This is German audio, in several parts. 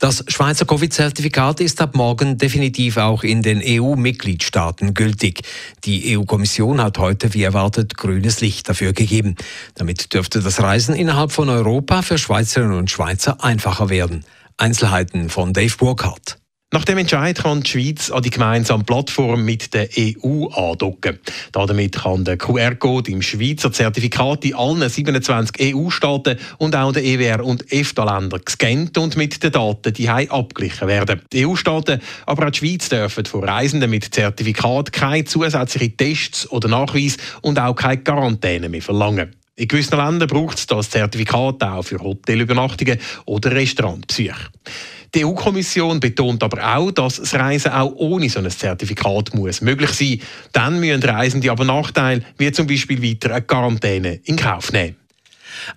Das Schweizer Covid-Zertifikat ist ab morgen definitiv auch in den EU-Mitgliedstaaten gültig. Die EU-Kommission hat heute, wie erwartet, grünes Licht dafür gegeben. Damit dürfte das Reisen innerhalb von Europa für Schweizerinnen und Schweizer einfacher werden. Einzelheiten von Dave Burkhardt. Nach dem Entscheid kann die Schweiz an die gemeinsame Plattform mit der EU andocken. Damit kann der QR-Code im Schweizer Zertifikat in allen 27 EU-Staaten und auch den EWR- und EFTA-Ländern gescannt und mit den Daten die abgeglichen werden. Die EU-Staaten, aber auch die Schweiz dürfen von Reisenden mit Zertifikat keine zusätzlichen Tests oder Nachweis und auch keine Quarantäne mehr verlangen. In gewissen Ländern braucht es das Zertifikat auch für Hotelübernachtungen oder Restaurantbesuche. Die EU-Kommission betont aber auch, dass das Reisen auch ohne so ein Zertifikat muss möglich sein. Dann müssen Reisende aber Nachteile, wie zum Beispiel weiter eine Quarantäne, in Kauf nehmen.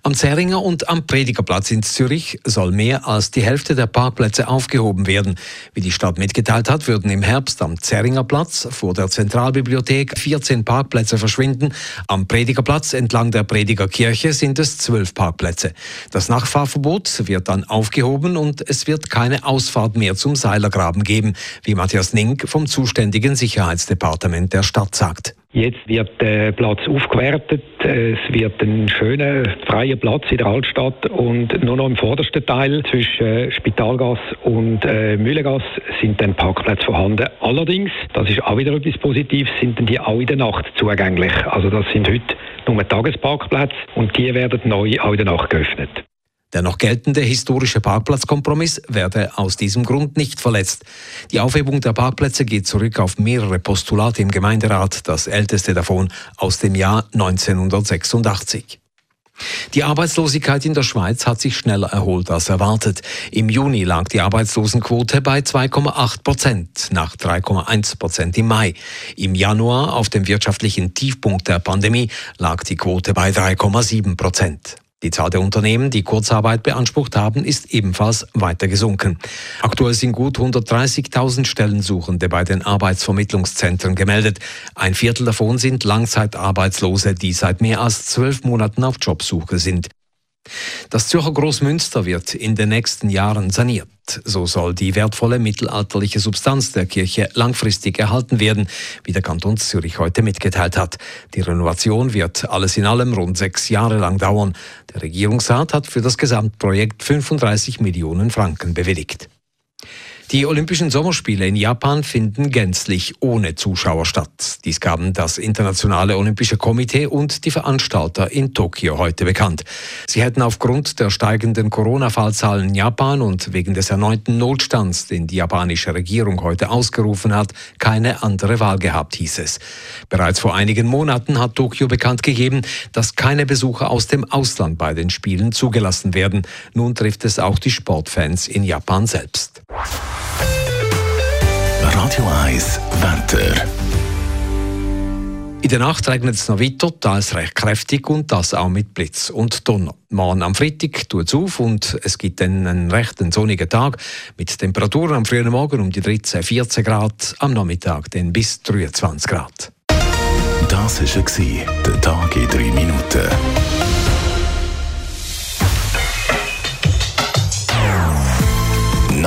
Am Zeringer und am Predigerplatz in Zürich soll mehr als die Hälfte der Parkplätze aufgehoben werden. Wie die Stadt mitgeteilt hat, würden im Herbst am Zeringer Platz vor der Zentralbibliothek 14 Parkplätze verschwinden. Am Predigerplatz entlang der Predigerkirche sind es 12 Parkplätze. Das Nachfahrverbot wird dann aufgehoben und es wird keine Ausfahrt mehr zum Seilergraben geben, wie Matthias Nink vom zuständigen Sicherheitsdepartement der Stadt sagt. Jetzt wird der Platz aufgewertet. Es wird ein schöner freier Platz in der Altstadt und nur noch im vordersten Teil zwischen Spitalgas und äh, Mühlegas sind dann Parkplätze vorhanden. Allerdings, das ist auch wieder etwas Positives, sind dann die auch in der Nacht zugänglich. Also das sind heute nur Tagesparkplätze und die werden neu auch in der Nacht geöffnet. Der noch geltende historische Parkplatzkompromiss werde aus diesem Grund nicht verletzt. Die Aufhebung der Parkplätze geht zurück auf mehrere Postulate im Gemeinderat, das älteste davon aus dem Jahr 1986. Die Arbeitslosigkeit in der Schweiz hat sich schneller erholt als erwartet. Im Juni lag die Arbeitslosenquote bei 2,8 Prozent nach 3,1 Prozent im Mai. Im Januar, auf dem wirtschaftlichen Tiefpunkt der Pandemie, lag die Quote bei 3,7 Prozent. Die Zahl der Unternehmen, die Kurzarbeit beansprucht haben, ist ebenfalls weiter gesunken. Aktuell sind gut 130.000 Stellensuchende bei den Arbeitsvermittlungszentren gemeldet. Ein Viertel davon sind Langzeitarbeitslose, die seit mehr als zwölf Monaten auf Jobsuche sind. Das Zürcher Großmünster wird in den nächsten Jahren saniert. So soll die wertvolle mittelalterliche Substanz der Kirche langfristig erhalten werden, wie der Kanton Zürich heute mitgeteilt hat. Die Renovation wird alles in allem rund sechs Jahre lang dauern. Der Regierungsrat hat für das Gesamtprojekt 35 Millionen Franken bewilligt. Die Olympischen Sommerspiele in Japan finden gänzlich ohne Zuschauer statt. Dies gaben das Internationale Olympische Komitee und die Veranstalter in Tokio heute bekannt. Sie hätten aufgrund der steigenden Corona-Fallzahlen in Japan und wegen des erneuten Notstands, den die japanische Regierung heute ausgerufen hat, keine andere Wahl gehabt, hieß es. Bereits vor einigen Monaten hat Tokio bekannt gegeben, dass keine Besucher aus dem Ausland bei den Spielen zugelassen werden. Nun trifft es auch die Sportfans in Japan selbst. Radio 1 Wetter. In der Nacht regnet es noch weiter, teils recht kräftig und das auch mit Blitz und Donner. Morgen am Freitag tut es auf und es gibt dann einen recht sonnigen Tag mit Temperaturen am frühen Morgen um die 13, 14 Grad, am Nachmittag dann bis 23 Grad. Das war der Tag in drei Minuten.